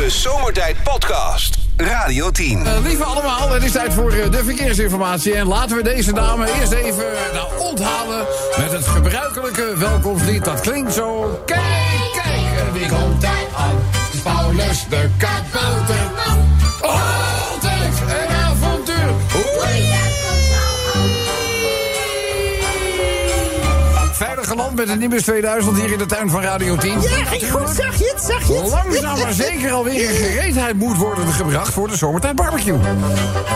De Zomertijd Podcast. Radio 10. Uh, lieve allemaal, het is tijd voor uh, de verkeersinformatie. En laten we deze dame eerst even nou, onthalen met het gebruikelijke welkomstlied. Dat klinkt zo. Kijk, kijk, wie komt daar aan? Paulus de kabouter. Altijd geland met een Nimbus 2000 hier in de tuin van Radio 10. Ja, ging goed, zag je het, zag je het. Langzaam maar zeker alweer in gereedheid moet worden gebracht voor de zomertijd barbecue.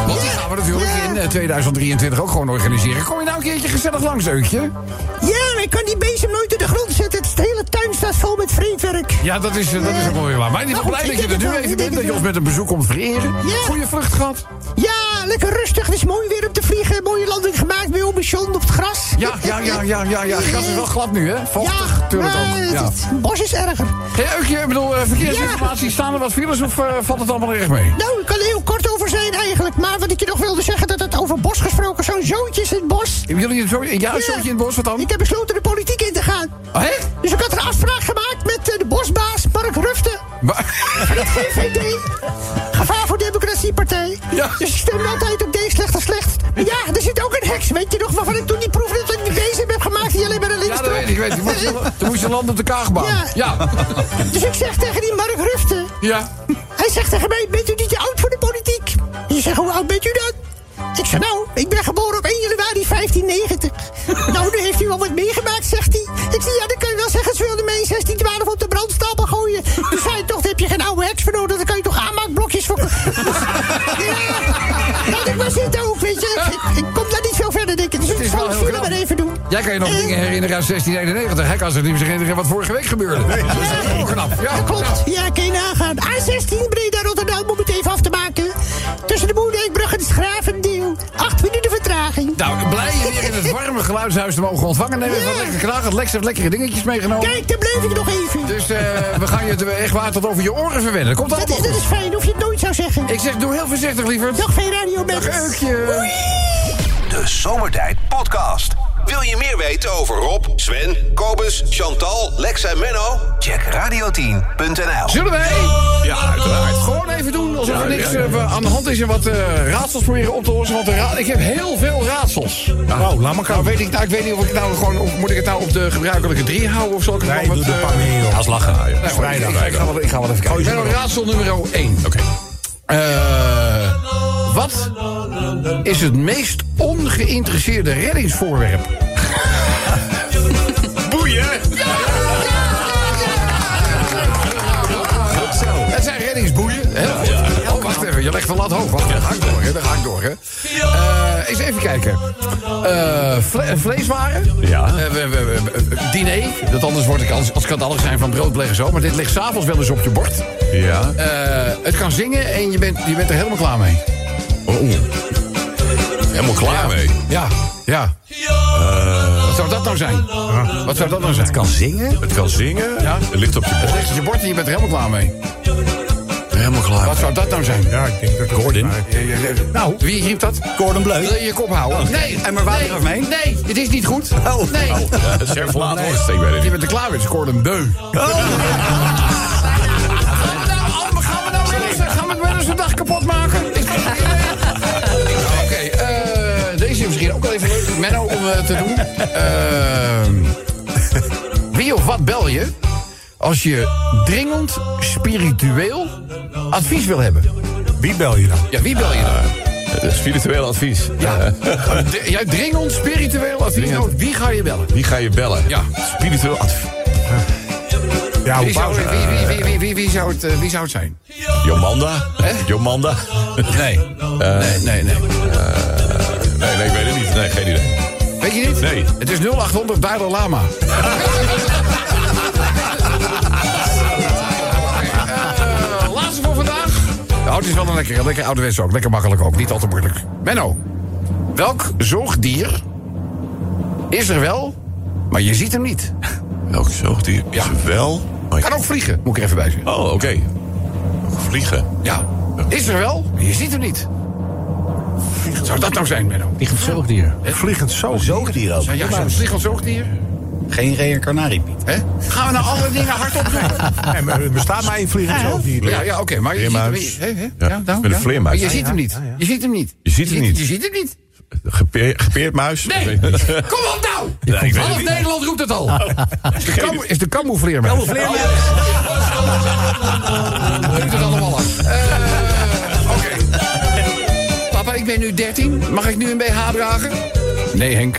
Want die gaan we natuurlijk in eh, 2023 ook gewoon organiseren. Kom je nou een keertje gezellig langs, Eukje? Ja, maar ik kan die bezem nooit in de grond zetten. Het hele tuin staat vol met vreemdwerk. Ja, dat is, eh, dat is ook weer waar. Maar ik ben Nou, blij dat je er nu even bent. Dat je ons met een bezoek komt vereren. Ja. Goeie vlucht gehad. Ja, lekker rustig. Het is mooi weer om te vliegen. Mooie landing gemaakt bij Omission op het gras. Ja, ja, ja, ja, ja, ja. Het gras is wel glad nu, hè? Vochtig, natuurlijk ook. het- Ja. het bos is erger. Hey, Eukje, ik bedoel, eh, verkeersinformatie. Staan er wat files of eh, valt het allemaal erg mee? Nou, ik kan er heel kort over zijn eigenlijk. Maar wat ik je nog wilde zeggen, dat het over bos gesproken, zo'n zoontje is in het bos. Jullie een ja, een Ja. zootje in het bos? Wat dan? Ik heb besloten de politiek in te gaan. Oh, hè? Dus ik had een afspraak gemaakt met eh, de bosbaas Mark Rufte Maar- van het VVD. Gevaar voor Democratiepartij. Ja. Dus Toen moest je, landen op de Kaagbaan. Ja. Ja. Dus ik zeg tegen die Mark Rufte. Ja. Hij zegt tegen mij, bent u niet te oud voor de politiek? Je zegt, hoe oud bent u dan? Ik zeg, nou, ik ben geboren op 1 januari 1590. nou, nu heeft u wel wat meegemaakt, zegt hij. Jij kan je nog dingen herinneren uit 1691. Hij kan zich niet meer herinneren wat vorige week gebeurde. Dat is heel knap. Ja, Dat klopt. Ja, kan je nagaan. A16 Breda Rotterdam om het even af te maken. Tussen de Moerdijkbrug en het Schravendeel. Acht minuten vertraging. Nou, blij je weer in het warme geluidshuis te mogen ontvangen. Neem even Ja. lekker knagen. Lex heeft lekkere dingetjes meegenomen. Kijk, daar bleef ik nog even. Dus eh, we gaan je het echt waar tot over je oren verwennen. Komt Dat is, dat is fijn, hoef je het nooit zou zeggen. Ik zeg, doe heel voorzichtig, liever. Dag, veel radio Dag, mensen. Eukje. De Zomertijd Podcast. Wil je meer weten over Rob, Sven, Kobus, Chantal, Lex en Menno? Check radio10.nl. Zullen wij? Ja, uiteraard. Gewoon even doen alsof er niks eh, aan de hand is en wat eh, raadsels proberen op te lossen. Want ra- ik heb heel veel raadsels. Wow, laat maar Nou, weet ik, nou, ik weet niet of ik nou gewoon. Of moet ik het nou op de gebruikelijke drie houden? Of ik het Nee, doe de eh, paneel. Als lachen. nou, Vrijdag. ik, ik ga wel, ik ga wel even kijken. Ben op erop. raadsel nummer 1. Oké. wat is het meest ongeïnteresseerde reddingsvoorwerp? Boeien! Het zijn reddingsboeien. Hè? Oh, wacht even, je legt de lat hoog. Wacht, dan ga ik door, hè? Dan ga ik door, hè? Eh, eens even kijken. Eh, vle- vleeswaren. Ja. Eh, we- we- we- we- diner. Dat anders word ik als, als kan het alles zijn van brood, beleg en zo. Maar dit ligt s'avonds wel eens op je bord. Ja. Eh, het kan zingen en je bent, je bent er helemaal klaar mee. Oh. Helemaal klaar mee. Ja, ja. Wat zou dat nou zijn? Wat zou dat nou zijn? Het Kan zingen? Het kan zingen. Ja. Het ligt op je Het bord. ligt op je bord en je bent er helemaal klaar mee. Helemaal klaar. Wat zou dat nou zijn? Ja, ik denk dat het Gordon. Nou, Wie riep dat? Gordon Bleu. Wil je je kop houden? Nee. En maar water nee, eromheen? Nee, het is niet goed. Oh. Nee. Ja, het is verlaat wordt. Ik weet het Je bent er klaar mee. Het een beu. Gaan we nou, gaan we nou weer eens, gaan we wel eens een dag kapot maken? Menno, om eh, te doen. Ehm, wie of wat bel je als je dringend spiritueel advies wil hebben? Wie bel je dan? Ja, wie bel je dan? Het is Spiritueel advies. Ja. Eh, Jij dringend spiritueel advies. Dringend. nodig. Wie ga je bellen? Wie ga je bellen? Ja. Spiritueel advies. Ja, hoe Wie zou, wie, wie, wie, wie, wie, wie zou, het, eh, wie zou het zijn? Jomanda? Jomanda? Nee. nee, nee, nee. Nee, nee, ik weet het niet. Nee, geen idee. Weet je niet? Nee. Het is 0800 Dalai Lama. Eh, laatste voor vandaag. Nou, het is wel een lekker, lekker ouderwets ook. Lekker makkelijk ook. Niet al te moeilijk. Menno, welk zoogdier is er wel, maar je ziet hem niet? Welk zoogdier is Ja. er wel? Maar ik- Kan ook vliegen, moet ik er even bij zeggen. Oh, oké. Vliegen. Ja. Is er wel, maar je ziet hem niet. Zou dat nou zijn, Menno? Vliegend zoogdier. Vliegend zo. Zoogdier ook. Zijn jij zo'n vliegend zoogdier? Geen reïncarnatie, Piet. Hè? Gaan we nou alle dingen hardop zeggen? Nee, maar er bestaat maar één vliegend zoogdier. Ja, ja oké, maar je ziet hem niet. Ja, nou, met een vleermuis. Maar je ziet hem niet. Je ziet hem niet. Je ziet hem niet. Je ziet hem niet. Gepeer, gepeerd muis? Nee, kom op nou! Nee, Half. Nederland roept het al. Is de, kam, is de camoufleermuis. Roept het allemaal af. Ik ben nu 13. Mag ik nu een BH dragen? Nee, Henk.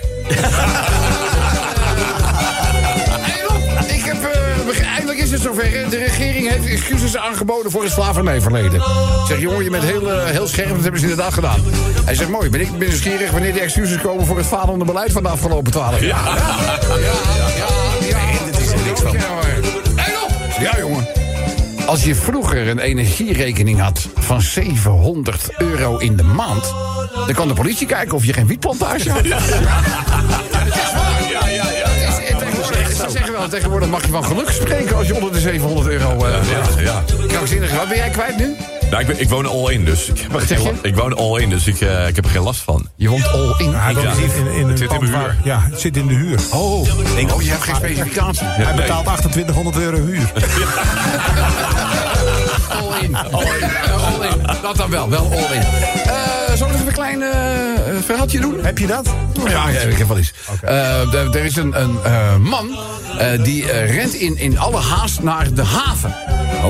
Eh, eindelijk is het zover. De regering heeft excuses aangeboden voor het slavernijverleden. Ik zeg, jongen, je bent heel, eh, heel scherp. Dat hebben ze inderdaad gedaan. Hij zegt, mooi, ben ik ben nieuwsgierig wanneer die excuses komen... voor het falende beleid van de afgelopen twaalf jaar. Ja, ja, ja. ja. dit is er niks van. Ja, jongen. Als je vroeger een energierekening had van 700 euro in de maand... dan kan de politie kijken of je geen wietplantage had. Ja. Ja, ja, ja. Ze zeggen wel, tegenwoordig mag je van geluk spreken als je onder de 700 euro... eh Ja, ja. krankzinnig. Wat ben jij kwijt nu? Nou, ik, ben, ik woon all in, dus ik heb er zeg geen Ik woon all in, dus ik, eh, ik heb er geen last van. Je woont all in. Ja, Ja. in, in Het zit in waar- huur. Ja, het zit in de huur. Oh, oh, je hebt geen specificatie. Hij nee. betaalt 2800 euro huur. All in. All in. Dat dan wel, wel all in. Eh zal ik even een klein eh, verhaaltje doen? Heb je dat? Ja, ja, ik heb wel. Eh, er- er is een, een eh, man eh, die eh, rent in, in alle haast naar de haven.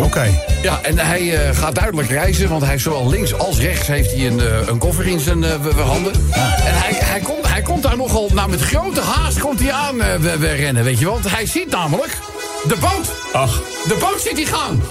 Oké. Ja, en hij eh, gaat duidelijk reizen, want hij heeft zowel links als rechts heeft hij een, eh, een koffer in zijn eh, handen. En hij, hij, komt, hij komt daar nogal, nou met grote haast komt hij aan eh, we- we rennen, weet je wel. Want hij ziet namelijk de boot. Ach. De boot ziet hij gaan.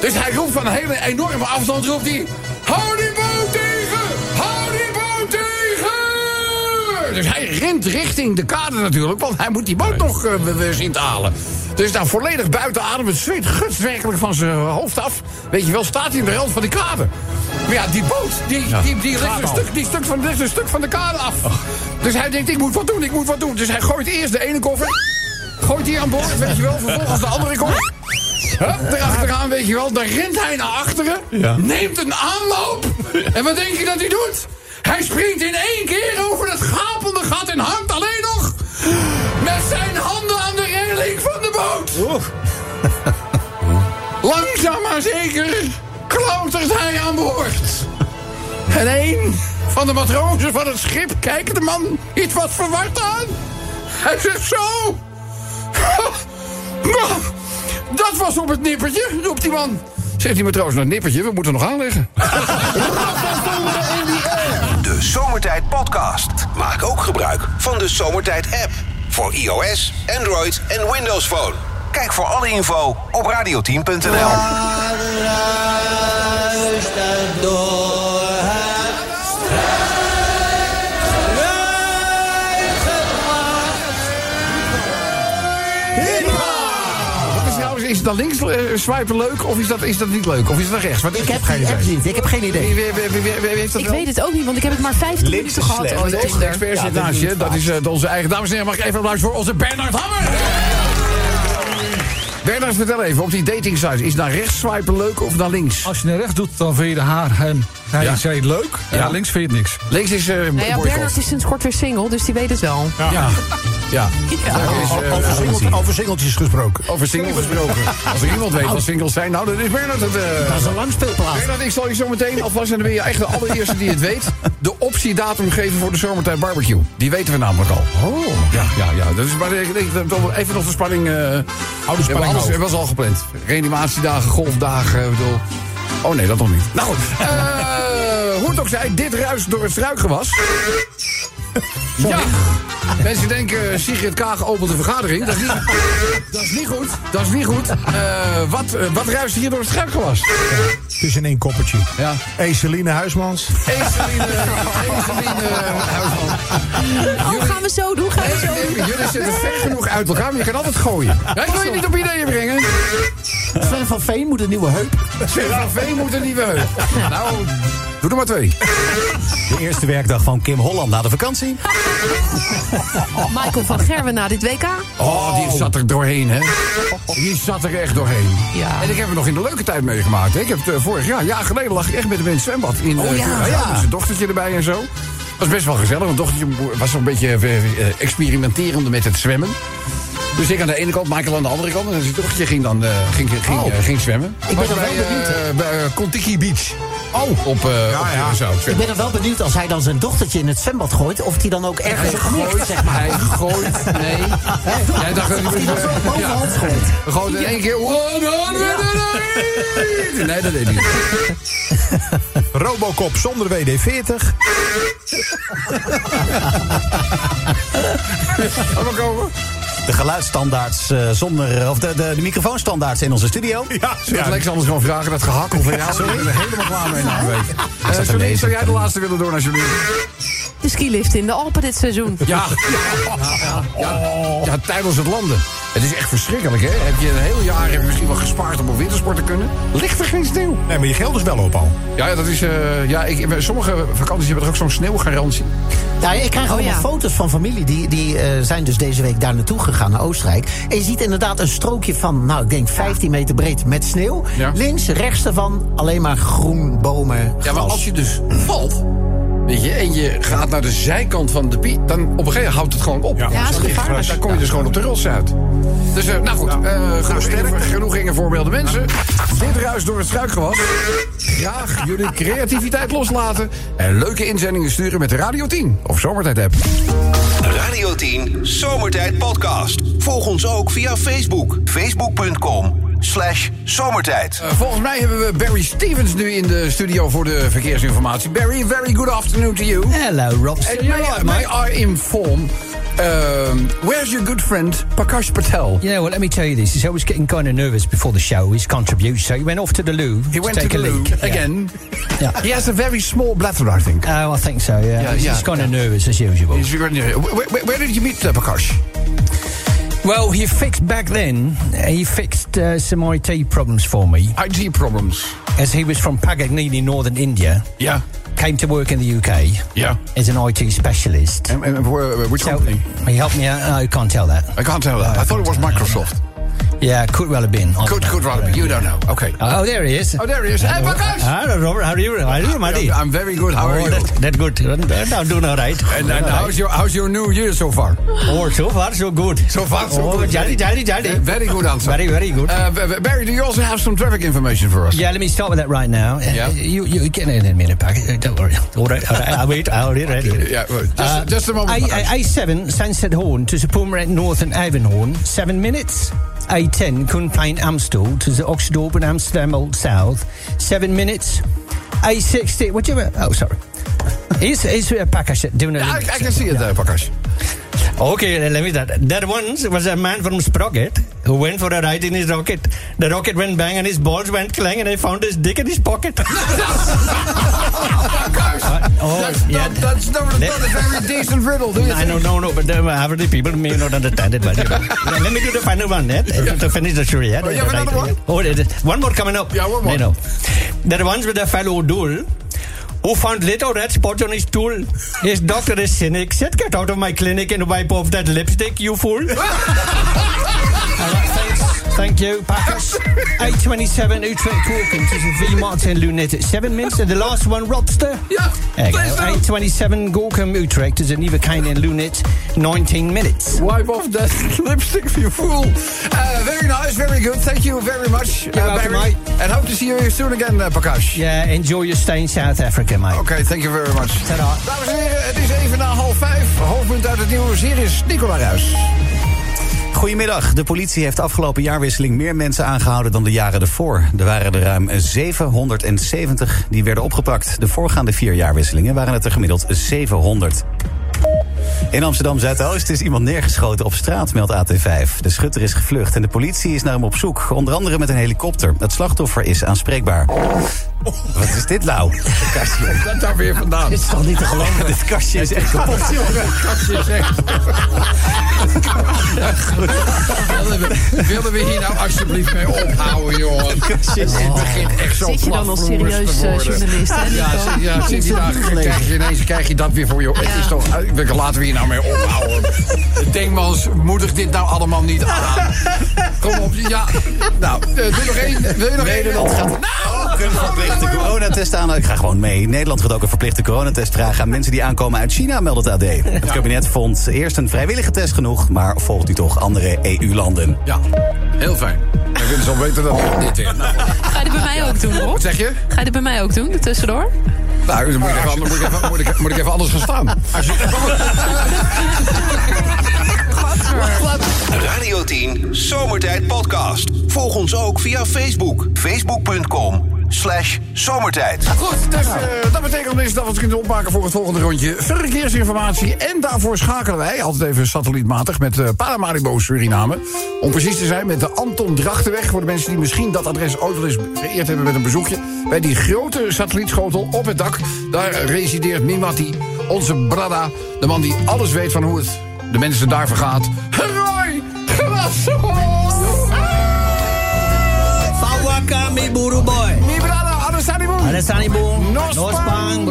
Dus hij roept van een hele enorme afstand, roept hij... Hou die boot tegen! Hou die boot tegen! Dus hij rent richting de kade natuurlijk, want hij moet die boot nog we zien te halen. Dus nou volledig buiten adem, het zweet guts werkelijk van zijn hoofd af. Weet je wel, staat hij in de rand van die kade. Maar ja, die boot, die, die, die, ligt een stuk, die stuk van, ligt een stuk van de kade af. Dus hij denkt, ik moet wat doen, ik moet wat doen. Dus hij gooit eerst de ene koffer, gooit die aan boord, weet je wel. Vervolgens de andere koffer. Hup, erachteraan, weet je wel. Dan rent hij naar achteren. Neemt een aanloop. En wat denk je dat hij doet? Hij springt in één keer over dat gapende gat en hangt alleen nog met zijn handen aan de regeling van de boot. Langzaam maar zeker klautert hij aan boord. En een van de matrozen van het schip kijkt de man iets wat verward aan. Hij zegt zo. Dat was op het nippertje, roept die man. Zegt die matroos, nou nippertje, we moeten nog aanleggen. De Zomertijd Podcast. Maak ook gebruik van de Zomertijd app. Voor iOS, Android en Windows Phone. Kijk voor alle info op radioteam.nl. dan links eh, swipen leuk of is dat, is dat niet leuk? Of is het dan rechts? Wat Ik heb geen niet, ik heb geen idee. Wie, wie, wie, wie- wie- wie heeft dat Ik wel? weet het ook niet, want ik heb het maar 15 Links minuten gehad expert zit naast je. Dat is eh, onze eigen. Dames en heren, mag ik even een applaus voor onze Bernard Hammer? Bernard, vertel even, op die dating site, is naar rechts swipen leuk of naar links? Als je naar rechts doet, dan vind je de haar hem. Hij Ja. zei leuk. Ja. naar links vind je het niks. Links is eh Nou ja. Bernard is sinds kort weer single, dus die weet het wel. Ja. Ja. Ja. Is, eh, Over, singelt- over singeltjes gesproken. over singles gesproken. Als er iemand weet wat singles zijn, nou, dan is Bernard het. eh. Dat is een lang speelplaats. Bernard, ik zal je zo meteen, alvast, en dan ben je echt de allereerste die het weet, de optiedatum geven voor de zomertijd barbecue. Die weten we namelijk al. Oh. Ja, ja, ja. Dat is maar ik denk, dat toch even nog de spanning. eh Hou de ja, spanning hoog. was al gepland. Reanimatiedagen, golfdagen, ik bedoel. Oh nee, dat nog niet. Nou goed. Eh, hoe het ook zij, dit ruist door het struikgewas. Ja. Mensen denken, Sigrid Kaag opent de vergadering. Dat is niet, dat is niet goed. Dat is niet goed. Eh, wat, eh, wat ruist hier door het struikgewas? Het is in één koppertje. Ja. Hey, Celine Huismans. Ezeline, Ezeline Huisman. Oh, gaan we zo doen? Gaan we zo doen? Jullie zitten ver genoeg uit elkaar, maar je kan altijd gooien. Ja, ik wil je niet op ideeën brengen. Sven van Veen moet een nieuwe heup. Sven van Veen moet een nieuwe heup. Nou, doe er maar twee. De eerste werkdag van Kim Holland na de vakantie. Michael van Gerwen na dit WK. Oh, die zat er doorheen, hè? Die zat er echt doorheen. Ja. En ik heb het nog in de leuke tijd meegemaakt. Hè? Ik heb het eh, vorig jaar, jaar geleden, lag ik echt met hem in het zwembad. In, Oh, eh, ja. Met zijn dochtertje erbij en zo. Dat was best wel gezellig. Mijn dochtertje was een beetje eh, experimenterende met het zwemmen. Dus ik aan de ene kant, Michael aan de andere kant. En zijn dochtertje ging dan eh, ging, ging, ging, ging zwemmen. Ik ben Was er wel bij, benieuwd. bij Contiki Beach. Oh. Op, eh op ja. Curaçao, Ik ben er wel benieuwd als hij dan zijn dochtertje in het zwembad gooit... of hij dan ook Hij ergens gooit, zeg maar. hij gooit, nee. Jij dacht dat hij Of hij dan zo bovenhand gooit. Gewoon in één keer. Nee, dat deed hij niet. Robocop zonder WD-40. Gaan we komen? De geluidsstandaards eh, zonder... Of de, de, de microfoonstandaards in onze studio. Ja, Dat Lex anders gewoon vragen, dat gehakkel van jou. Sorry? Ik ben er helemaal klaar mee na een week. Uh, te Johnny, lezen. zou jij de laatste willen doen, alsjeblieft? De skilift in de Alpen dit seizoen. Ja. Ja, ja, ja, tijdens het landen. Het is echt verschrikkelijk, hè? Heb je een heel jaar heb je misschien wel gespaard om op wintersport te kunnen? Ligt er geen sneeuw? Nee, maar je geld is wel op al. Ja, ja, dat is... eh, ja, ik, sommige vakanties hebben er ook zo'n sneeuwgarantie. Ja, ik krijg allemaal ja. foto's van familie. Die, die eh, zijn dus deze week daar naartoe gegaan, naar Oostenrijk. En je ziet inderdaad een strookje van, nou, ik denk 15 meter breed met sneeuw. Ja. Links, rechts ervan, alleen maar groen, bomen, Ja, maar als je dus valt... Weet je, en je gaat naar de zijkant van de piek... dan op een gegeven moment houdt het gewoon op. Ja. Ja, is gevaarlijk. Dan kom je dus gewoon op de rots uit. Dus, eh, nou goed, eh, genoeg, genoeg, genoeg inge voorbeelden mensen. Dit ruis door het struikgewas. Graag jullie creativiteit loslaten... en leuke inzendingen sturen met de Radio 10 of Zomertijd app. Radio 10 Zomertijd Podcast. Volg ons ook via Facebook. Facebook.com slash zomertijd. Eh, volgens mij hebben we Barry Stevens nu in de studio voor de verkeersinformatie. Barry, very good afternoon to you. Hello, Rob. And may, I, may I inform... Um, where's your good friend Prakash Patel? You know what? Let me tell you this. Is I was getting kind of nervous before the show. His contribution. So he went off to the loo. He went to the a loo leak. Again. Yeah. He has a very small bladder, I think. Oh, I think so. Yeah. Yeah, he's, yeah, he's kind yeah. of nervous as usual. He's very. Where, where, where did you meet uh, Prakash? Well, he fixed back then. He fixed uh, some IT problems for me, IT problems. as he was from Pagagnini, northern India. Yeah. Came to work in the UK Yeah. as an IT specialist. And, and uh, which So company? he helped me out. No, I can't tell that. I can't tell that. I thought it was Microsoft. Yeah, could well have been. Could, don't could know. rather be. You don't know. Okay. Oh, there he is. Oh, there he is. Hey, Prakash! Hello, Robert. How are you? How are you? I'm very good. How are oh, you? That, that good. I'm doing all right. And, and how's your how's your new year so far? Oh, so far so good. So far, so oh, good. Jolly, jolly, jolly. Uh, very good answer. Very, very good. Uh, Barry, do you also have some traffic information for us? yeah, let me start with that right now. Uh, Yeah. You, you get in a minute, Pack. Uh, Don't worry. All right, all right. I'll wait. I'll ready. Yeah, well, just, just a moment. A, A7, Sunset Horn to Zapumret North and Avonhorn, seven minutes. A10, Kunplein Amstel to the Oxdorp Amsterdam Old South, seven minutes. A60, what do you uh, Oh, sorry. Here's, here's uh, Packers doing a I, I can see it there, Prakash. Okay, let me that. There once was a man from Sprocket who went for a ride in his rocket. The rocket went bang and his balls went clang and I found his dick in his pocket. oh, that's, yeah. not, that's not, not a very decent riddle, do you I know, no, no, but uh, average people may not understand it. But. Yeah, let me do the final one, yeah, to finish the show Yeah, Oh, you have Right, another one? yeah. Oh, one more coming up. Yeah, one more. You know, there once was a fellow duel who found little red spots on his stool. His doctor is cynic. Said, "Get out of my clinic and wipe off that lipstick, you fool." All right, thanks. Thank you, Packers. 827 Utrecht Hawkins is a V Martin Lunet at 7 minutes. And the last one, Robster. Yeah, There you go. 827 Gorkum Utrecht is a Neverkane and Lunet, 19 minutes. Wipe off that lipstick, you fool. Uh, very nice, very good. Thank you very much, uh, welcome, Barry. mate. And hope to see you soon again, uh, Prakash. Yeah, enjoy your stay in South Africa, mate. Okay, thank you very much. Ta-da. Dames en heren, het is even na half vijf. Hoofdpunt uit het nieuws. Hier is Nicola Ruis. Goedemiddag. De politie heeft afgelopen jaarwisseling meer mensen aangehouden dan de jaren ervoor. Er waren er ruim 770 die werden opgepakt. De voorgaande vier jaarwisselingen waren het er gemiddeld 700. In Amsterdam Zuidoost is iemand neergeschoten op straat, meldt AT5. De schutter is gevlucht en de politie is naar hem op zoek. Onder andere met een helikopter. Het slachtoffer is aanspreekbaar. Wat is dit nou? Een kastje. Dat daar weer vandaan. Dit is toch niet te geloven? Dit kastje is echt kapot, jongen. Kastje is echt. Willen we, willen we hier nou alsjeblieft mee ophouden, joh? Het begint echt zo Zit je dan als serieus te eh, worden. journalist, hè, Ja, ja, zit je daar, krijg je ineens krijg je dat weer voor je. Het is toch, laten we hier nou mee ophouden. Denkmans, moedig dit nou allemaal niet aan. Kom op, ja. Nou, eh, doe nog één. Wil je nog één? Nederland gaat Nou, vanwege de coronatest. coronatest aan. Ik ga gewoon mee. Nederland gaat ook een verplichte coronatest vragen aan mensen die aankomen uit China, meldt het AD. Het kabinet vond eerst een vrijwillige test genoeg, maar volgt nu toch andere EU-landen. Ja, heel fijn. Dan kunnen ze al weten dat dit weer. Nou, Ga je dit bij mij ook doen, Rob? wat zeg je? Ga je dit bij mij ook doen, tussendoor? Nou, dan moet ik even, moet ik even, moet ik, moet ik even anders gaan staan. Als je, Radio 10 Zomertijd Podcast. Volg ons ook via Facebook. Facebook.com slash zomertijd. Goed, dus eh, dat betekent dus dat we het kunnen opmaken voor het volgende rondje. Verkeersinformatie. En daarvoor schakelen wij, altijd even satellietmatig, met uh, Paramaribo Suriname. Om precies te zijn met de Anton Drachtenweg. Voor de mensen die misschien dat adres ooit wel eens vereerd hebben met een bezoekje. Bij die grote satellietschotel op het dak. Daar resideert Mimati, onze brada. De man die alles weet van hoe het de mensen daar vergaat. Roy Grasso! Fawaka mi buru boy. Boom. Nospang,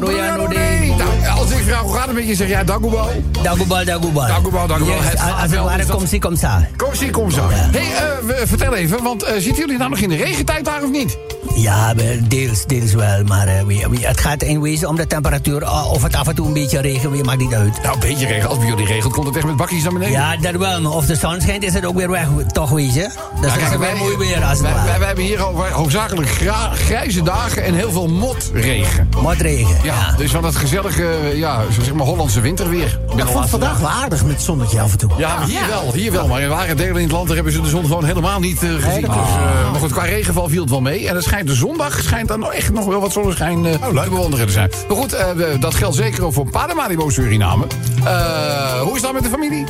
Nee. Nou, als ik vraag hoe gaat het met je, zeg jij Dagobal. Dagubal, dagubal. Dagobal, Dagobal. Het gaat als het ware kom zie, kom sa. Kom, zie, kom zo. hey, eh, vertel even, want eh, zitten jullie nou nog in de regentijd daar of niet? Ja, deels, deels wel. Maar eh, we- we- het gaat in wezen om de temperatuur. eh, Of het af en toe een beetje regen weer, maakt niet uit. Nou, een beetje regen. Als bij jullie regelt, komt het echt met bakjes naar beneden. Ja, dat wel. Maar of de zon schijnt, is het ook weer weg. Toch wezen. Dus Ja, het is weer mooi weer als het wij, wij, ware. wij hebben hier al hoofdzakelijk gra- grijze dagen en heel veel motregen. Motregen. Ja, Ja. dus van dat gezellige, ja, zo zeg maar Hollandse winterweer. Ik vond het vandaag wel aardig met het zonnetje af en toe. Ja, hier wel, hier wel. Maar in ware delen in het land daar hebben ze de zon gewoon helemaal niet eh, gezien. Dus, eh, maar goed, qua regenval viel het wel mee. En het schijnt de zondag schijnt dan echt nog wel wat zonneschijn eh te bewonderen te zijn. Maar goed, eh, we- dat geldt zeker ook voor Paramaribo Suriname. Eh, hoe is dat met de familie?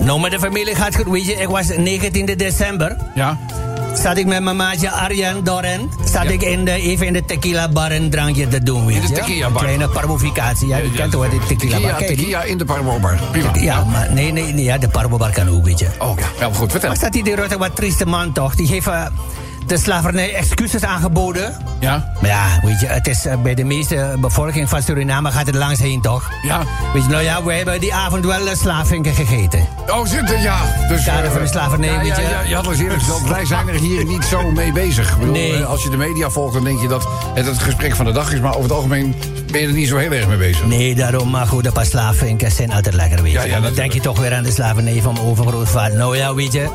Nou, met de familie gaat goed. Weet je, ik was 19 december. Ja. Zat ik met mijn maatje Arjan Doren. Zat ik in de, even in de tequila bar een drankje te doen, weet de je. tequila bar. Kleine parmoficatie. Ja, je kent toch wel de tequila bar. Tequila, in de Paramaribo bar. Prima. Ja, maar nee, nee, nee, ja, de parbo bar kan ook, weet je. Oh, ja. ja, goed, vertel. Maar staat die Rutte wat trieste man toch? Die heeft eh, de slavernij excuses aangeboden. Ja? Maar ja, weet je, het is eh, bij de meeste bevolking van Suriname gaat het langs heen toch? Ja. Weet je, nou ja, we hebben die avond wel uh, slaafvinken gegeten. Oh, zit er, ja. Dus, Kader eh, van de slavernij, ja, weet ja, je. ja, je had al eens eerder gezegd, wij zijn er hier niet zo mee bezig. Ik bedoel, Nee. eh, Als je de media volgt, dan denk je dat het het gesprek van de dag is. Maar over het algemeen ben je er niet zo heel erg mee bezig. Nee, daarom, maar goed, een paar slaafvinken zijn altijd lekker, weet je. Ja, ja, dan dat- denk je toch weer aan de slavernij van mijn overgrootvader. Nou ja, weet je,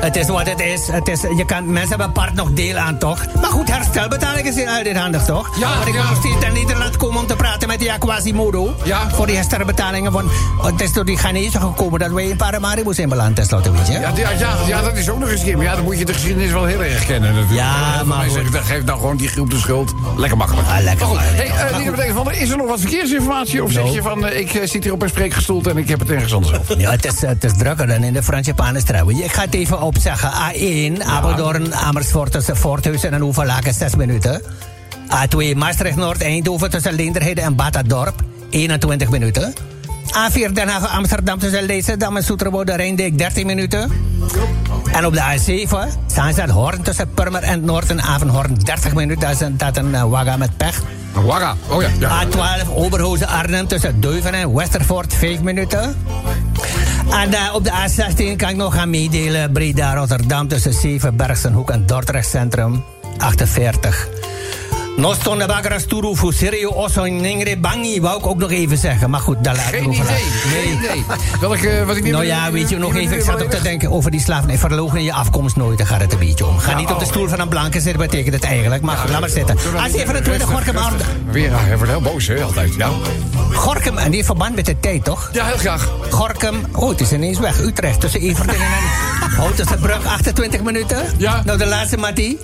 het is wat het is. Het is je kan, mensen hebben apart nog deel aan, toch? Maar goed, herstelbetalingen zijn altijd handig, toch? Ja, Maar ik ja. wil nog steeds naar Nederland komen om te praten met die Quasimodo. Ja. Voor die herstelbetalingen van... Het is door die Ghanese gekomen dat wij in Paramaribo zijn beland, tenslotte, weet je. Ja, ja, ja, ja, dat is ook nog eens een keer. Maar ja, dan moet je de geschiedenis wel heel erg kennen natuurlijk. Ja, maar zeggen, geef nou gewoon die groep de schuld. Lekker makkelijk. Ah, lekker Maar goed, makkelijk. hey, Lieve Betekent van, is er nog wat verkeersinformatie? Of zeg je van, eh, ik eh, zit hier op een spreekgestoelte en ik heb het ergens anders over? Ja, het is, het is drukker dan in de Frans-Japanse Weet je, Ik ga het even opzeggen. A1, Apeldoorn, Amersfoort tussen Voorthuizen en Hoevelaken, 6 minuten. A2, Maastricht Noord, Eindhoven tussen Leenderheide en Batadorp, 21 minuten. A4 Den Haag, Amsterdam tussen Leidschendam en Soeterwoude, Rijndijk, 13 minuten. En op de A7, Zaanstad Hoorn tussen Purmer en Noord en Avenhoorn, 30 minuten. Dat is een, dat een eh, wagga met pech. Oh ja. ja. A12 Oberhozen Arnhem tussen Deuven en Westervoort 5 minuten. En eh, op de A16 kan ik nog gaan meedelen. Breda Rotterdam tussen Zevenbergsenhoek en Dordrecht Centrum 48. Noston de Bagras Turu Fuserio Osso Ningre Bangi wou ik ook nog even zeggen. Maar goed, daar laat ik Geen het over idee. laten. Geen idee. Welke, wat ik niet Nou ja, weet je nog even, ik zat ook te denken over die slavernij. Verlogen in je afkomst nooit, daar gaat het een beetje om. Ga niet op de stoel van een blanke zitten, betekent het eigenlijk. Maar goed, laat maar zitten. A27 Gorkum, Arnhem. Weer, ah, hij wordt heel boos, hè, altijd. Ja, Gorkum, en die verband met de tijd, toch? ja heel graag. Gorkum, oh, het is ineens weg. Utrecht, tussen Everdingen en Houtense Brug, 28 minuten. Ja. Nou, de laatste, Mattie.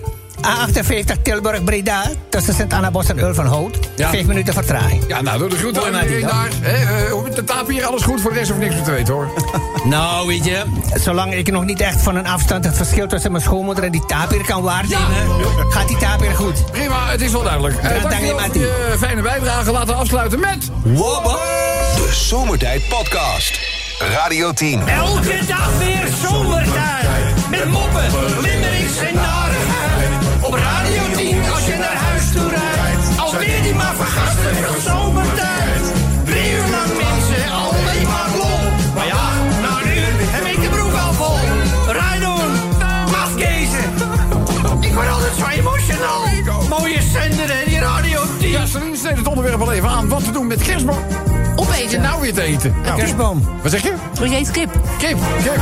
A58 Tilburg Breda, tussen Sint-Anna-Bos en Ulvenhout. Ja. Vijf minuten vertraging. Ja, nou, doe de groeten aan iedereen daar. Eh, hoe met de taap hier, alles goed. Voor de rest of niks meer te weten, hoor. Nou, weet je, zolang ik nog niet echt van een afstand het verschil tussen mijn schoonmoeder en die tapir kan waarnemen, gaat die tapir goed. Prima, het is wel duidelijk. Dank je, dankjewel voor je fijne bijdrage. Laten we afsluiten met... Wobbo! De Zomertijd Podcast. Radio 10. Elke dag weer zomertijd. Met moppen, limmerings en narigheid. Op Radio 10 als je naar huis toe rijdt. Alweer die maar vergasten van zomertijd. Drie uur lang mensen, alleen maar lol. Maar ja, een uur heb ik de broek al vol. Rijdoen, mafkezen. Ik word altijd zo emotional. Mooie zender zet je radio op die. Ja, Celine sneed het onderwerp al even aan. Wat te doen met kerstboom? Je nou weer te eten? Een kerstboom. Wat zeg je? Oh, je eet kip. Kip. Kip.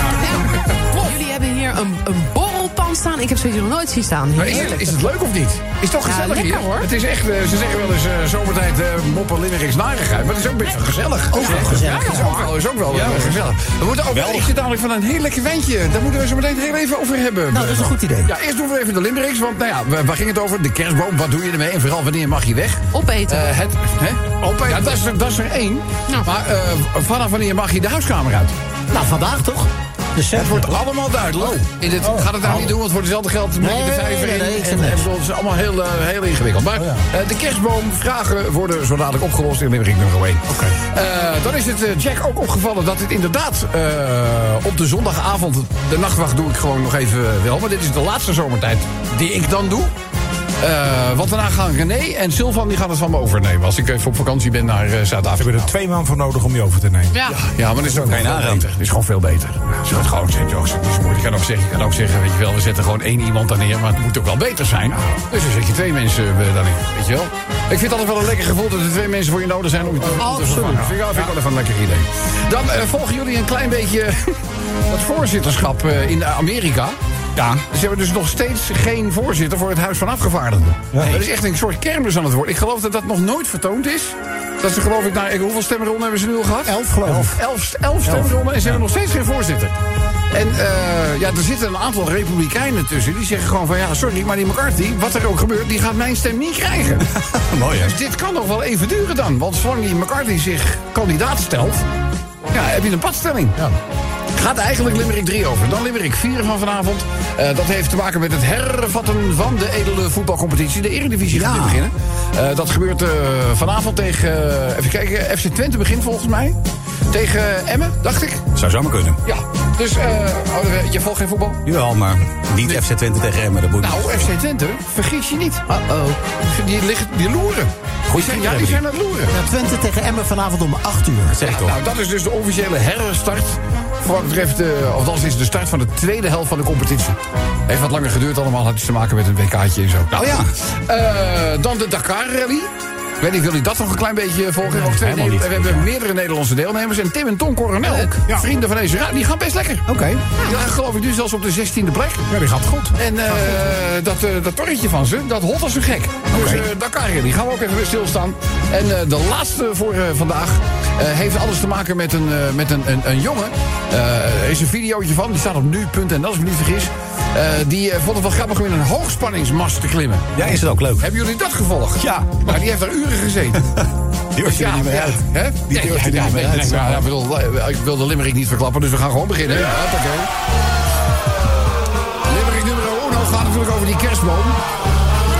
Jullie hebben hier een, een borrelpan staan. Ik heb zoiets nog nooit zien staan. Maar is, het, is het leuk of niet? Is toch Ja, gezellig lekker, hier? hoor. Het is echt, eh, ze zeggen wel eens eh, zomertijd eh moppen, limericks, narigheid. Maar het is ook best wel gezellig. Ook wel gezellig. Ja, is ook wel, is ook wel gezellig. We moeten ook, ik zit namelijk van een heel lekker wijntje. Daar moeten we zo meteen heel even over hebben. Nou, dat is een goed idee. Ja, eerst doen we even de limericks. Want nou ja, waar- ging het over? De kerstboom. Wat doe je ermee? En vooral wanneer mag je weg? Opeten. Eh, het, hè? Opeten. Ja, dat is, er- dat is er één. Nou. Maar eh, vanaf wanneer mag je de huiskamer uit? Nou, vandaag toch? De Het wordt allemaal duidelijk. In dit, gaat het nou niet doen, want voor dezelfde geld moet je de vijver nee, in. nee, en, en het is allemaal heel, eh, heel ingewikkeld. Maar eh, de kerstboomvragen worden zo dadelijk opgelost in limerick nummer 1. dan is het eh, Jack ook opgevallen dat het inderdaad eh, op de zondagavond... de nachtwacht doe ik gewoon nog even wel. Maar dit is de laatste zomertijd die ik dan doe. Eh, want daarna gaan René en Sylvan die gaan het van me overnemen. Als ik even op vakantie ben naar eh, We hebben Zuid-Afrika. er twee man voor nodig om je over te nemen. ja. Ja, maar dat is ook nagaan. beter. Dat is gewoon veel beter. Ze gaat gewoon het is moeilijk. Je kan ook zeggen, je kan ook zeggen, weet je wel, we zetten gewoon één iemand daar neer, maar het moet ook wel beter zijn. Dus dan zet je twee mensen eh, daarin, weet je wel. Ik vind het altijd wel een lekker gevoel dat er twee mensen voor je nodig zijn om je te, vervangen. Vind ik, vind ik wel even een lekker idee. Dan volgen jullie een klein beetje het voorzitterschap eh, in Amerika. Ja. Ze hebben dus nog steeds geen voorzitter voor het Huis van Afgevaardigden. Dat is echt een soort kermis aan het worden. Ik geloof dat dat nog nooit vertoond is. Dat ze geloof ik, naar, hoeveel stemronden hebben ze nu al gehad? Elf, geloof ik. Elf, elf, elf stemronden en ze hebben nog steeds geen voorzitter. En eh, ja, er zitten een aantal republikeinen tussen. Die zeggen gewoon van ja, sorry, maar die McCarthy, wat er ook gebeurt, die gaat mijn stem niet krijgen. Mooi, hè? Dus dit kan nog wel even duren dan. Want zolang die McCarthy zich kandidaat stelt, ja, heb je een padstelling. Gaat eigenlijk Limerick 3 over. Dan Limerick 4 van vanavond. Eh, dat heeft te maken met het hervatten van de edele voetbalcompetitie. De Eredivisie gaat weer beginnen. Eh, dat gebeurt eh, vanavond tegen... even kijken, FC Twente begint volgens mij. Tegen Emmen, dacht ik. Zou zomaar kunnen. Ja, dus eh, oh, je volgt geen voetbal? Jawel, maar niet FC Twente tegen Emmen. Dat moet Nou, FC Twente, vergis je niet. Uh-oh. Die, liggen, die loeren. Die zijn, ja, die zijn aan het loeren. Ja, Twente tegen Emmen vanavond om 8 uur. zeg ik toch. Nou, dat is dus de officiële herstart. Voor wat betreft, eh of dat is de start van de tweede helft van de competitie. Heeft wat langer geduurd allemaal, had iets te maken met een WK'tje en zo. Nou ja, eh, dan de Dakar Rally. Ik weet niet, wil jullie dat nog een klein beetje volgen? Twee niet. we hebben meerdere Nederlandse deelnemers. En Tim en Tom Coronel, vrienden van deze raad, die gaan best lekker. Oké. Die lagen geloof ik nu zelfs op de 16e plek. Ja, die gaat goed. En eh, dat, eh, dat torretje van ze, dat holt als een gek. Dus eh Dakar Rally, gaan we ook even weer stilstaan. En de laatste voor vandaag heeft alles te maken met een, met een, een, een jongen. Er is een videootje van, die staat op nu.nl als ik me niet vergis. Die vond het wel grappig om in een hoogspanningsmast te klimmen. Ja, is het ook leuk. Hebben jullie dat gevolgd? Ja. Maar die heeft daar uren gezeten. Die hoort Dus er niet meer uit. Hè? Die Nee, durft er ja, niet meer uit. ja, ik bedoel, eh, ik wil de limerick niet verklappen, dus we gaan gewoon beginnen. Ja. Oké. Limerick nummer 1 gaat natuurlijk over die kerstboom.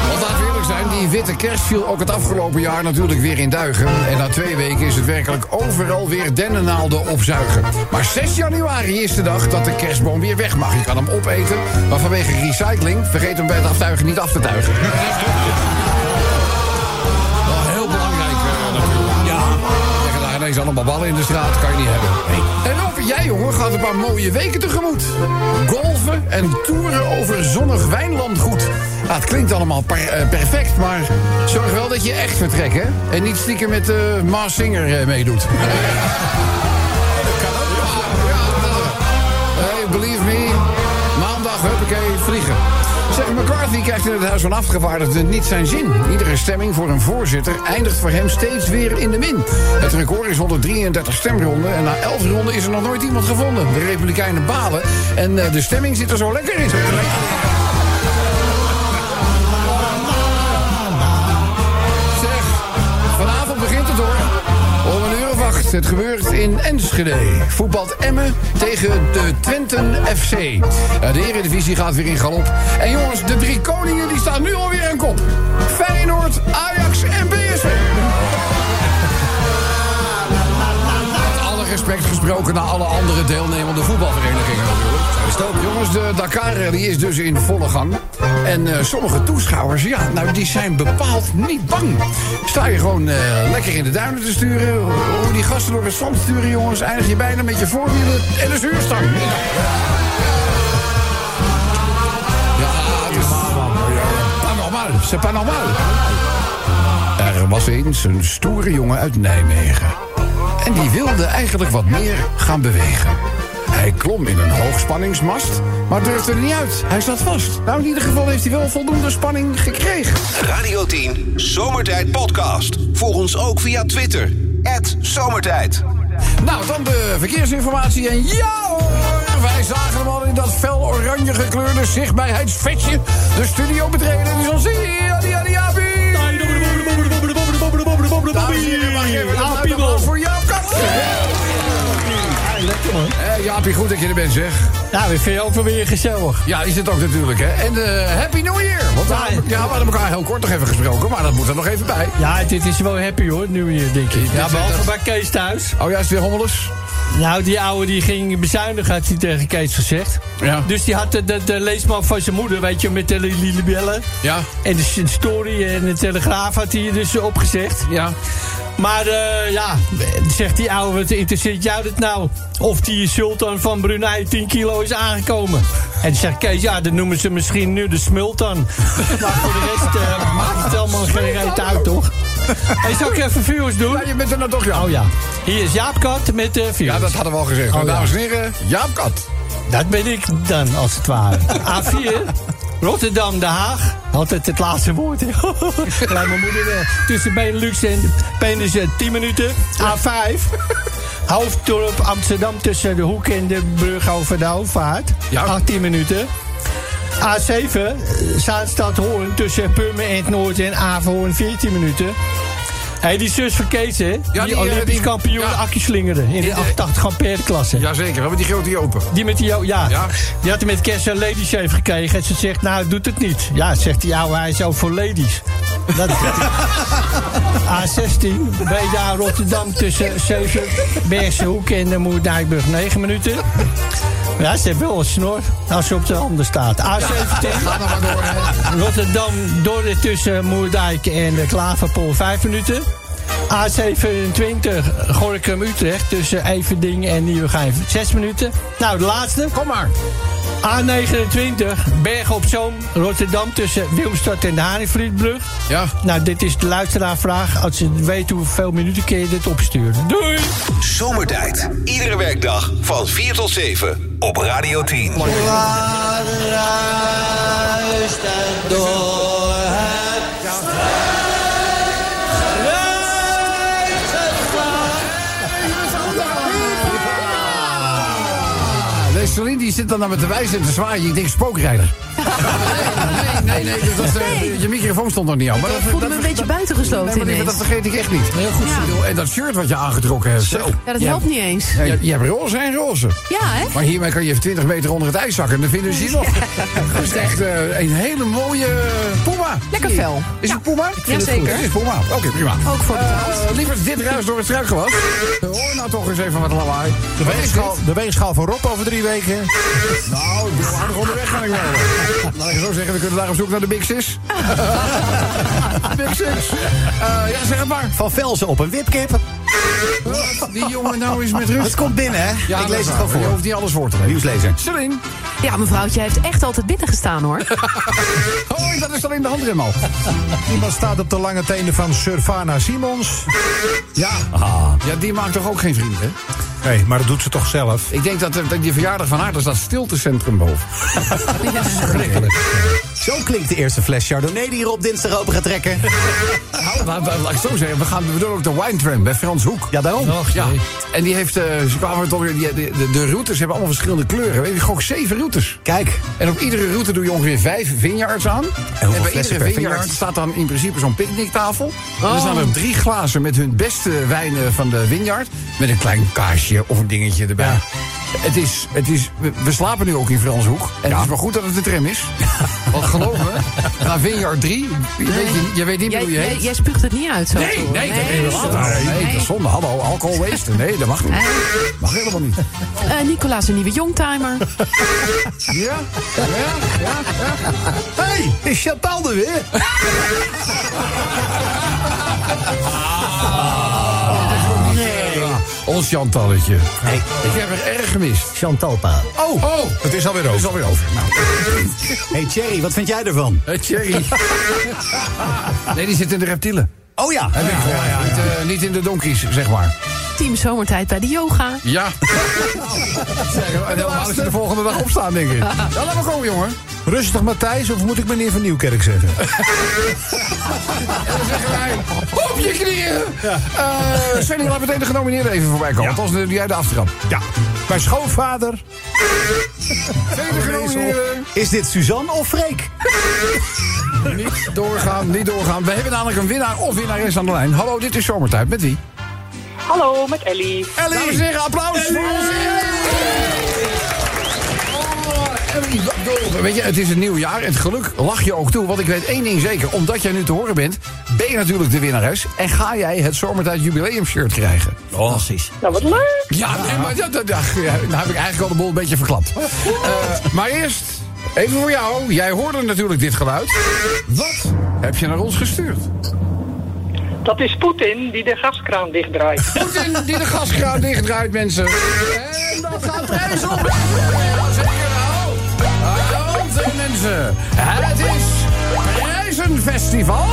Want laten we eerlijk zijn, die witte kerst viel ook het afgelopen jaar natuurlijk weer in duigen. En na twee weken is het werkelijk overal weer dennennaalden opzuigen. Maar 6 januari is de dag dat de kerstboom weer weg mag. Je kan hem opeten, maar vanwege recycling vergeet hem bij het aftuigen niet af te tuigen. Ineens allemaal ballen in de straat, kan je niet hebben. En Rob, jij jongen gaat een paar mooie weken tegemoet. Golven en toeren over zonnig Wijnlandgoed. Ja, het klinkt allemaal per- eh, perfect, maar zorg wel dat je echt vertrekt, hè? En niet stiekem met de Mars Singer eh, meedoet. Hey, believe me, maandag, huppakee, vliegen. Zeg, McCarthy krijgt in het Huis van Afgevaardigden niet zijn zin. Iedere stemming voor een voorzitter eindigt voor hem steeds weer in de min. Het record is 133 stemronden en na 11 ronden is er nog nooit iemand gevonden. De Republikeinen balen en eh, de stemming zit er zo lekker in. Het gebeurt in Enschede. Voetbalt Emmen tegen de Twenten FC. De Eredivisie gaat weer in galop. En jongens, de drie koningen die staan nu alweer aan kop. Feyenoord, Ajax en PSV. Gesproken naar alle andere deelnemende voetbalverenigingen natuurlijk. Jongens, de Dakar Rally is dus in volle gang. En eh, sommige toeschouwers, ja, nou die zijn bepaald niet bang. Sta je gewoon eh, lekker in de duinen te sturen. Hoe die gasten door het strand sturen, jongens, eindig je bijna met je voorwielen en een zuurstang. Ja, normaal. C'est pas normal. Er was eens een stoere jongen uit Nijmegen. En die wilde eigenlijk wat meer gaan bewegen. Hij klom in een hoogspanningsmast, maar durfde er niet uit. Hij zat vast. Nou, in ieder geval heeft hij wel voldoende spanning gekregen. Radio 10 Zomertijd Podcast. Volg ons ook via Twitter. Zomertijd. Nou, dan de verkeersinformatie. En ja hoor, wij zagen hem al in dat fel oranje gekleurde zichtbaarheidsvetje. De studio betreden. Dus ons hier, Adi Adi Abi. Dames en heren, mag ik even een luid applaus voor Jaap Kat. Lekker man. Eh, Jaapie, goed dat je er bent, zeg. Ja, we vinden ook wel weer gezellig. Ja, is het ook natuurlijk, hè. En eh, Happy New Year. Want we, Ja. hadden- ja, we hadden elkaar heel kort nog even gesproken, maar dat moet er nog even bij. Ja, dit is wel happy hoor, nu hier, denk ik. Ja, behalve dat- bij Kees thuis. Oh ja, is het weer hommeles? Nou, die ouwe die ging bezuinigen, had hij tegen Kees gezegd. Ja. Dus die had de, de, de leesmap van zijn moeder, weet je, met de li- li- libellen. Ja. En de story en de telegraaf had hij dus opgezegd. Ja. Maar eh, ja, zegt die ouwe, wat interesseert jou dat nou? Of die sultan van Brunei 10 kilo is aangekomen. En zegt Kees, ja, dat noemen ze misschien nu de smultan. maar voor de rest eh, maakt het allemaal geen reet uit, toch? Hey, zal ik even vuurs doen? Ja, je bent er nou toch, ja. Oh ja, hier is Jaap Kat met de vuurs. Ja, dat hadden we al gezegd. Oh. Dames en heren, Jaap Kat. Dat ben ik dan, als het ware. A4, Rotterdam, Den Haag. Altijd het laatste woord. Lijkt mijn moeder wel. Tussen Benelux en Penis 10 minuten. A5, Hoofddorp, Amsterdam. Tussen de hoek en de brug over de hoofdvaart. Ja. 18 minuten. A7, eh, Zaanstad Hoorn. Tussen Purmer en het Noord en Averhoorn. 14 minuten. Hé, die zus van Kees, hè? Ja, die, die, eh, Olympisch die- kampioen ja. Akkie slingeren. In de de- 88 ampère klasse. Jazeker, we hebben die grote open. Die met die, ja, Ja. die had hij met kerst een lady shave gekregen. En ze zegt, nou, doet het niet. Ja, zegt die ouwe, hij is ook voor ladies. Dat A16, Breda, Rotterdam tussen 7, Bergse Hoek en de Moerdijkbrug 9 minuten. Ja, ze heeft wel een snor als ze op de handen staat. A17, Rotterdam, Dordrecht tussen Moerdijk en de Klaverpool 5 minuten. A27, Gorkum, Utrecht tussen Everding en Nieuwegein 6 minuten. Nou, de laatste. Kom maar. A29, Bergen op Zoom, Rotterdam tussen Wilmstad en de Haringvlietbrug. Ja. Nou, dit is de luisteraarvraag. Als je weet hoeveel minuten kun je dit opsturen. Doei! Zomertijd. Iedere werkdag van 4 tot 7 op Radio 10. Deze Die zit dan naar me te wijzen en te zwaaien. Ik denk spookrijder. Nee, nee, nee. Dat was, eh, Je microfoon stond nog niet aan. Maar Ik dat, voelde dat- me een beetje buitengesloten Nee, maar dat vergeet ik echt niet. Heel goed. Ja. En dat shirt wat je aangetrokken hebt. Zo. Ja, dat helpt niet eens. Je, je hebt roze en roze. Ja, hè? Maar hiermee kan je even 20 meter onder het ijs zakken. En dan vinden ze je nog. Dat is echt eh, een hele mooie Puma. Lekker fel. Is het Puma? Jazeker. Het is Puma. Oké, prima. Ook voor. Uh, lieverd, dit ruis door het struikgewas. Hoor nou toch eens even wat lawaai. De weegschaal, de weegschaal van Rob over drie weken. Nou, ik aardig onderweg ga ik wel. Laat ik zo zeggen, we kunnen daar op zoek naar de Big Sis. Big Sis. Eh, ja, zeg het maar. Van Velzen op een wipkip. Wat die jongen nou is met rust. Het komt binnen, hè? Ja, ik lees het wel gewoon Je voor. hoeft niet alles voor te lezen. Nieuwslezer. Celine. Ja, mevrouwtje heeft echt altijd binnen gestaan, hoor. Hoi, dat is alleen de handrem al. Iemand staat op de lange tenen van Surfana Simons. Ja. ja, die maakt toch ook geen vrienden, hè? Nee, maar dat doet ze toch zelf. Ik denk dat, dat die verjaardag van haar, daar staat stiltecentrum boven. Zo klinkt de eerste fles Chardonnay die hier op dinsdag open gaat trekken. Nou, laat, ik zo zeggen, we, gaan, we doen ook de wine tram bij Frans Hoek. Ja, daarom. Ja, en die heeft, eh, ze kwamen toch weer, die, de, de, de routes hebben allemaal verschillende kleuren. Weet je, gewoon zeven routes. Kijk. En op iedere route doe je ongeveer vijf vineyards aan. En, hoeveel bij iedere vineyard staat dan in principe zo'n picknicktafel. En Oh. er staan er drie glazen met hun beste wijnen van de vineyard. Met een klein kaasje of een dingetje erbij. Het is, het is, we, we slapen nu ook in Franshoek. En het is maar goed dat het de tram is. Want geloof me, na Vineyard 3, je, weet, je, je weet niet meer hoe je heet. jij spuugt het niet uit, zo. Nee, nee, dat nee, is nee, nee, dat is zonde. Hallo, alcohol waste. Nee, dat mag niet. Mag helemaal niet. Eh, Nicolaas, een nieuwe youngtimer. Ja? Ja? Ja? ja. Hey, is Chantal er weer? Ja, ons Chantalletje. Nee, Ik heb er erg gemist. Chantalpa. Oh, oh. Het is alweer Het is over. alweer over. Nou, Hey Thierry, wat vind jij ervan? eh, Thierry. nee, die zit in de reptielen. Oh ja. Heb ik gehoord. Niet, eh, niet in de donkies, zeg maar. Team Zomertijd bij de yoga. Ja. En dan halen ze de volgende dag opstaan, denk ik. Ja, laat maar komen, jongen. Rustig Matthijs, of moet ik meneer van Nieuwkerk zeggen? En dan zeggen wij, op je knieën. Eh Svenny, laat meteen de genomineerden even voorbij komen. Ja. Doe jij de aftrap. Ja. Mijn schoonvader. Is dit Suzanne of Freek? Niet doorgaan, niet doorgaan. We hebben namelijk een winnaar of winnares aan de lijn. Hallo, dit is Zomertijd. Met wie? Hallo, met Ellie. Ellie! Dames en heren, applaus Ellie, dol. Weet je, het is een nieuw jaar. Het geluk lach je ook toe. Want ik weet één ding zeker. Omdat jij nu te horen bent, ben je natuurlijk de winnares. En ga jij het Zomertijd jubileum shirt krijgen. Fantastisch. Nou, wat leuk. Ja, nee, maar dat, dat, dat- ja, nou heb ik eigenlijk al de boel een beetje verklapt. Eh, maar eerst, even voor jou. Jij hoorde natuurlijk dit geluid. Wat heb je naar ons gestuurd? Dat is Poetin die de gaskraan dichtdraait. Poetin die de gaskraan dichtdraait, mensen. En dat gaat prijs op. Het is Prijzenfestival.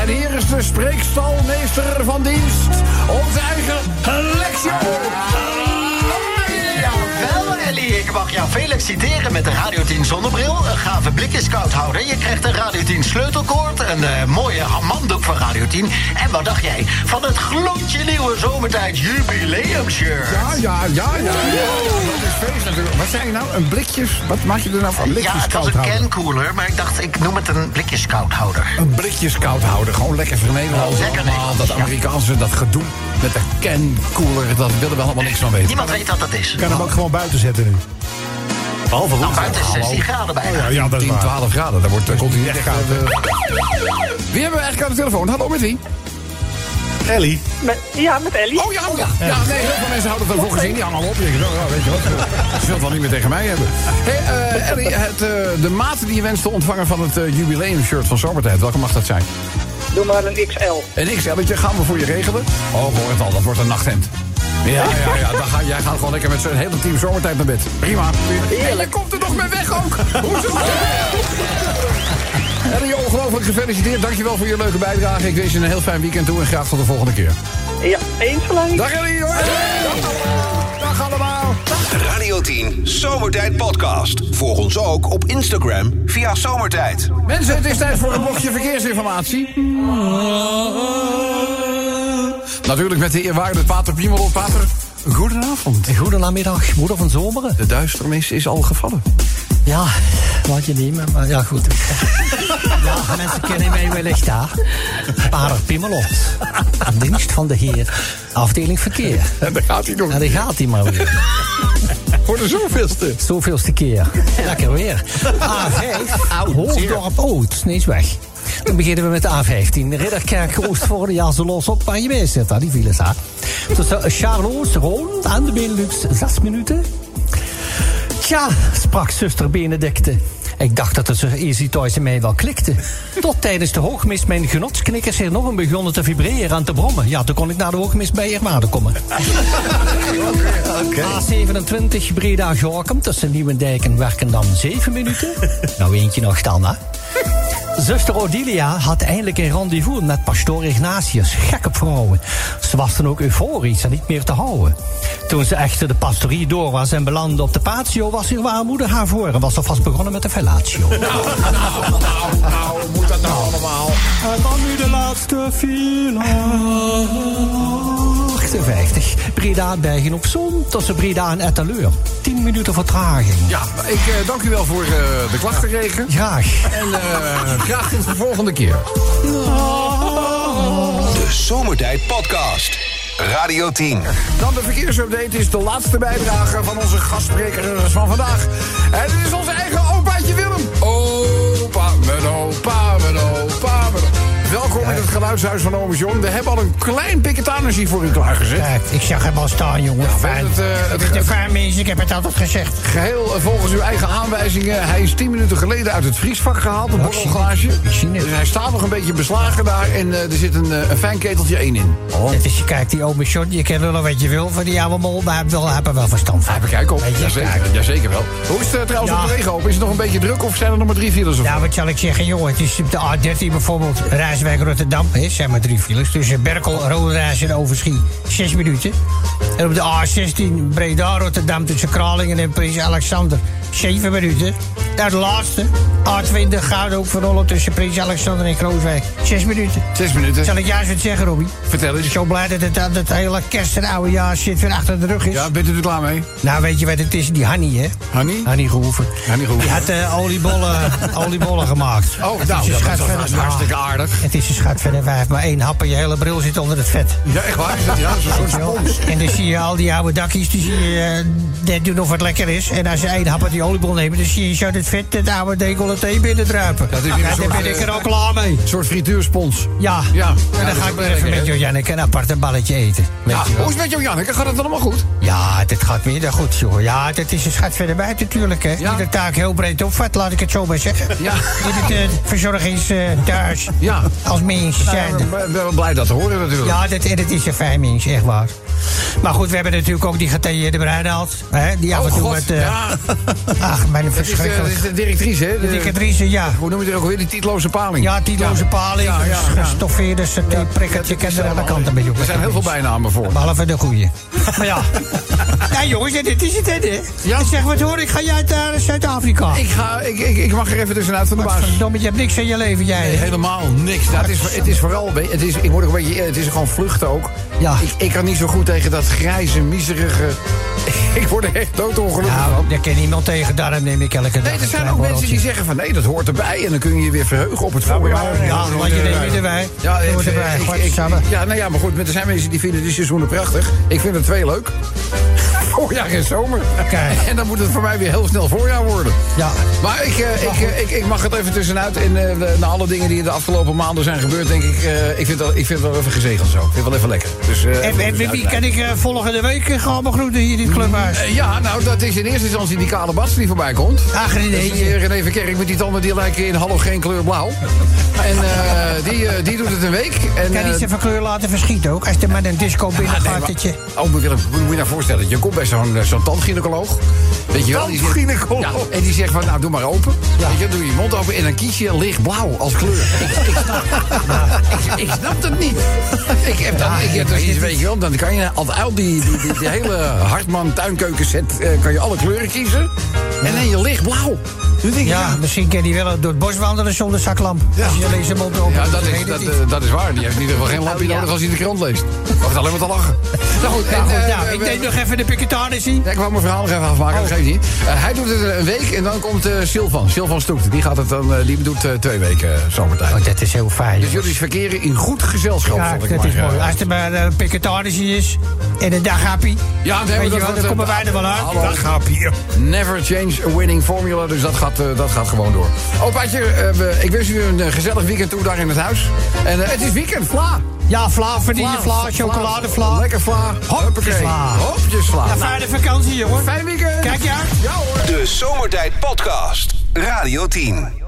En hier is de spreekstalmeester van dienst. Onze eigen Lexio. Feliciteren met de Radio 10 zonnebril. Een gave blikjeskouthouder. Je krijgt een Radio 10 sleutelkoord. Een eh, mooie handdoek van Radio 10. En wat dacht jij van het gloedje nieuwe zomertijd jubileumshirt? Ja, ja, ja, ja. ja. Dat is feest natuurlijk. Wat zei je nou? Een blikjes? Wat maak je er nou van? Ja, Blikjes het was een cancooler, maar ik dacht, ik noem het een blikjeskouthouder. Een blikjes koud houden. Gewoon lekker voor Nederland. Lekker Dat ja. Amerikaanse, dat gedoe met de cancooler. Dat willen we allemaal niks van weten. Niemand weet wat dat is. Ik kan hem ook gewoon buiten zetten nu. Behalve Nou, woensdag. buiten 16 graden bijna. Ja, ja dat is 10, waar. 12 graden. Daar wordt continu echt koud. Wie hebben we eigenlijk aan de telefoon? Hallo, met wie? Ellie. Met, ja, met Ellie. Oh ja, oh ja. Ja, nee, heel veel mensen houden het ervoor gezien. Die hangen al op. Je denkt, oh, ja, weet je wat. Ze zullen het wel niet meer tegen mij hebben. Hey, eh, Ellie, het, eh, de maat die je wenst te ontvangen van het uh, jubileumshirt van Zomertijd. Welke mag dat zijn? Doe maar een XL. Een XL'tje gaan we voor je regelen. Oh, hoor het al. Dat wordt een nachthemd. Ja, ja, ja. Dan ga, jij gaat gewoon lekker met zo'n hele team zomertijd naar bed. Prima. En je komt er nog mee weg ook. Hoezo? Ellie, ongelooflijk gefeliciteerd. Dankjewel voor je leuke bijdrage. Ik wens je een heel fijn weekend toe en graag tot de volgende keer. Ja, eens gelijk. Dag Ellie, hoor. Dag allemaal. Radio 10 Zomertijd Podcast. Volg ons ook op Instagram via Zomertijd. Mensen, het is tijd voor een blokje verkeersinformatie. Natuurlijk met de eerwaarde Pater Piemel. Pater, goedenavond. Goedenamiddag, moeder van zomeren. De duisternis is al gevallen. Ja, wat je nemen, maar ja goed. ja, mensen kennen mij wellicht daar. Pater Pimmelot. Dienst van de Heer. Afdeling verkeer. En daar gaat hij nog. En daar gaat hij maar weer. Voor de zoveelste. Zoveelste keer. Lekker weer. A5, Hoofddorp Oud. Is weg. Dan beginnen we met de A15. Ridderkerk, Oostvoorde, ja, ze los op waar je mee zit, die files, hè. Tussen Charloes, rond aan de Benelux, zes minuten. Tja, sprak zuster Benedicte. Ik dacht dat het zo Easy Toys in mij wel klikte. Tot tijdens de hoogmis mijn genotsknikkers hier nog een begonnen te vibreren en te brommen. Ja, toen kon ik naar de hoogmis bij Eerwaarde komen. A27 Breda-Gorkum tussen Nieuwendijk en Werkendam 7 minuten. Nou, eentje nog dan, hè. Zuster Odilia had eindelijk een rendezvous met pastoor Ignatius. Gek op vrouwen. Ze was dan ook euforisch en niet meer te houden. Toen ze echter de pastorie door was en belandde op de patio... was haar waarmoeder haar voor en was alvast begonnen met de fellatio. Nou, nou, nou, nou, moet dat nou allemaal? En dan nu de laatste file. 58. Breda Bergen op Zoom tussen Breda en Etteleur. 10 minuten vertraging. Ja, ik eh, dank u wel voor eh, de klachtenregen. Graag. En eh, graag tot de volgende keer. De Zomertijd Podcast. Radio 10. Dan de verkeersupdate is de laatste bijdrage van onze gastspreker van vandaag. En het is onze eigen opaatje Willem. Welkom in het geluidshuis van Ome John. We hebben al een klein piketanergie voor u klaargezet. Kijk, ik zag hem al staan, jongen. Fijn. Het, eh, het, Het is een fijn mens, ik heb het altijd gezegd. Geheel eh, volgens uw eigen aanwijzingen. Hij is 10 minuten geleden uit het vriesvak gehaald, een Ja, borrelglaasje. ik zie het. Dus hij staat nog een beetje beslagen daar en eh, er zit een, een fijn keteltje 1 in. Oh. Het is, kijk, die ome John, je kan lullen wat je wil van die oude mol, maar hij heeft wel, hij er wel verstand van. Even kijken op. Kijk. jazeker wel. Hoe is het trouwens Ja. op de regenhoop? Is het nog een beetje druk of zijn er nog maar drie files of Ja, wat zal ik zeggen, joh, het is op de A13 bijvoorbeeld, Rijswijk Rotterdam, hè, zijn maar drie files. Tussen Berkel, Roderijs en Overschie, zes minuten. En op de A16 Breda-Rotterdam tussen Kralingen en Prins Alexander, zeven minuten. Nou, de laatste, A20 Gouden ook verrollen tussen Prins Alexander en Krooswijk, zes minuten. Zes minuten. Zal ik juist wat zeggen, Robbie? Vertel eens. Zo blij dat het, dat het hele kerst en oude jaar zit weer achter de rug is. Ja, bent u er klaar mee? Nou, weet je wat het is? Die Hanny, hè? Hanny? Hanny Gehoeven. Hanny Gehoeven. Die had eh, oliebollen, oliebollen gemaakt. Oh, nou, dat is- dat hartstikke aardig. Het is van een vijf, maar één hap en je hele bril zit onder het vet. Ja, echt waar? Is dat, ja, zo'n soort spons. En dan zie je al die oude dakjes, die zie je eh, net doen of het lekker is. En als je één hap uit die oliebol neemt, dan zie je zo het vet, het oude decolleté binnendruipen. Dat is weer een daar soort, ben ik eh, er ook klaar mee. Een soort frituurspons. Ja, Ja. en Ja, dan dat ga ik weer even met? Janneke een apart een balletje eten. Ja, hoe is het met jou, Janneke? Gaat het allemaal goed? Ja, dit gaat meer dan goed, joh. Ja, het is een schat verder natuurlijk, hè. Ja. Die de taak heel breed opvat, laat ik het zo maar zeggen. Ja. In het uh, verzorgingsthuis. Ja. Als mens Nou, zijn. ik ben- ben wel blij dat te horen natuurlijk. Ja, dat, het is een fijn mens, echt waar. Maar goed, we hebben natuurlijk ook die getailleerde bruidaald. Hè, die af en Oh, toe God. met... eh, Ja. Ach, mijn Dat is, eh, verschrikkelijk. dat is de directrice, hè? De directrice, ja. Hoe noem je het ook alweer? Die titloze paling. Ja, titloze paling, Ja, ja, ja. gestoffeerde prikkertje, dat is er aan de allemaal- kant een beetje op. Er zijn heel veel bijnamen voor. Behalve de goeie. maar ja. Ja, jongens, dit is het, hè? Ja. Ik zeg, wat hoor ik? Ga jij uit naar Zuid-Afrika? Ik, ga, ik, ik, ik mag er even tussenuit van de baas. Verdomme, je hebt niks in je leven, jij. Nee, helemaal niks. Nou, is, het is vooral, het is, ik word ook een beetje, het is gewoon vluchten ook. Ja. Ik, ik kan niet zo goed tegen dat grijze, miserige... Ik word er echt doodongelukkig Nou, van. daar kan niemand tegen, daarom neem ik elke dag Nee, er zijn ook mensen die zeggen van nee, dat hoort erbij. En dan kun je je weer verheugen op het voorjaar. Ja, want je neemt je erbij. Ja, Je ik- hoort erbij. ik- ik- ja, nou ja, maar goed, maar er zijn mensen die vinden die seizoenen prachtig. Ik vind het twee leuk. Voorjaar en zomer. Kijk. En dan moet het voor mij weer heel snel voorjaar worden. Ja. Maar ik, eh, ik, eh, ik, ik mag het even tussenuit. En eh, de- na alle dingen die in de afgelopen maanden zijn gebeurd, denk ik... eh, ik, vind dat, ik vind het wel even gezegeld zo. Ik vind het wel even lekker. Dus, eh, En, wie kan ik eh, volgende week eh, gaan begroeten hier in het clubhuis? Eh, ja, nou, dat is in eerste instantie die kale bats die voorbij komt. René. Is die, eh, René Verkerk met die tanden die lijken in halogeen kleur blauw. En eh, die, eh, die doet het een week. En, kan eh, niet zijn van kleur laten verschieten ook. Als er met een disco binnen gaat, maar- je... Oh, moet je, moet je nou voorstellen. Je komt bij zo'n eh, zo'n tandgynaecoloog. Weet je wel? die zegt-? Ja, en die zegt van, nou, doe maar open. Weet je, doe je mond open en dan kies je lichtblauw als kleur. ik, ik, snap, ik, ik snap het niet. Ik heb dan, ik heb iets, weet je wel, dan kan je altijd uit die, die, die, die hele Hartman tuinkeukenset, eh, kan je alle kleuren kiezen. En dan je lichtblauw. Dan denk ik, Ja, misschien kan die wel door het bos wandelen zonder zaklamp. Ja. Als je deze mond open Ja, dat is, dat, eh, dat is waar. Die heeft in ieder geval geen lampje Oh, ja. nodig als hij de krant leest. Of alleen maar te lachen. Nou goed, Nou en, goed, ja, we- ik we- neem nog even de piketanissie. Ja, ik wou mijn verhaal nog even afmaken, dat geeft niet. Eh, hij doet het een week en dan komt eh Silvan. Silvan Stoet. Die, gaat het dan, eh, die doet eh, twee weken zomertijd. Oh, dat is heel fijn. Dus jongens. jullie verkeren in goed gezelschap, Ja, vond ik dat maar. is mooi. Als er maar een piketanissie is en een daghappie. Ja, dan, Weet hebben we je dat, wel, dan komen wij er wel uit. Daghappie. Never change a winning formula, dus dat gaat, dat gaat gewoon door. Opaatje, ik wens u een gezellig weekend toe daar in het huis. En het is weekend, vla. Ja, vla, vanille vla, chocoladevla. Lekker vla. Hopjes vla. Hopjes vla. Ja, fijne vakantie, jongen. Fijn weekend. Kijk. Ja hoor. De Zomertijd Podcast. Radio 10.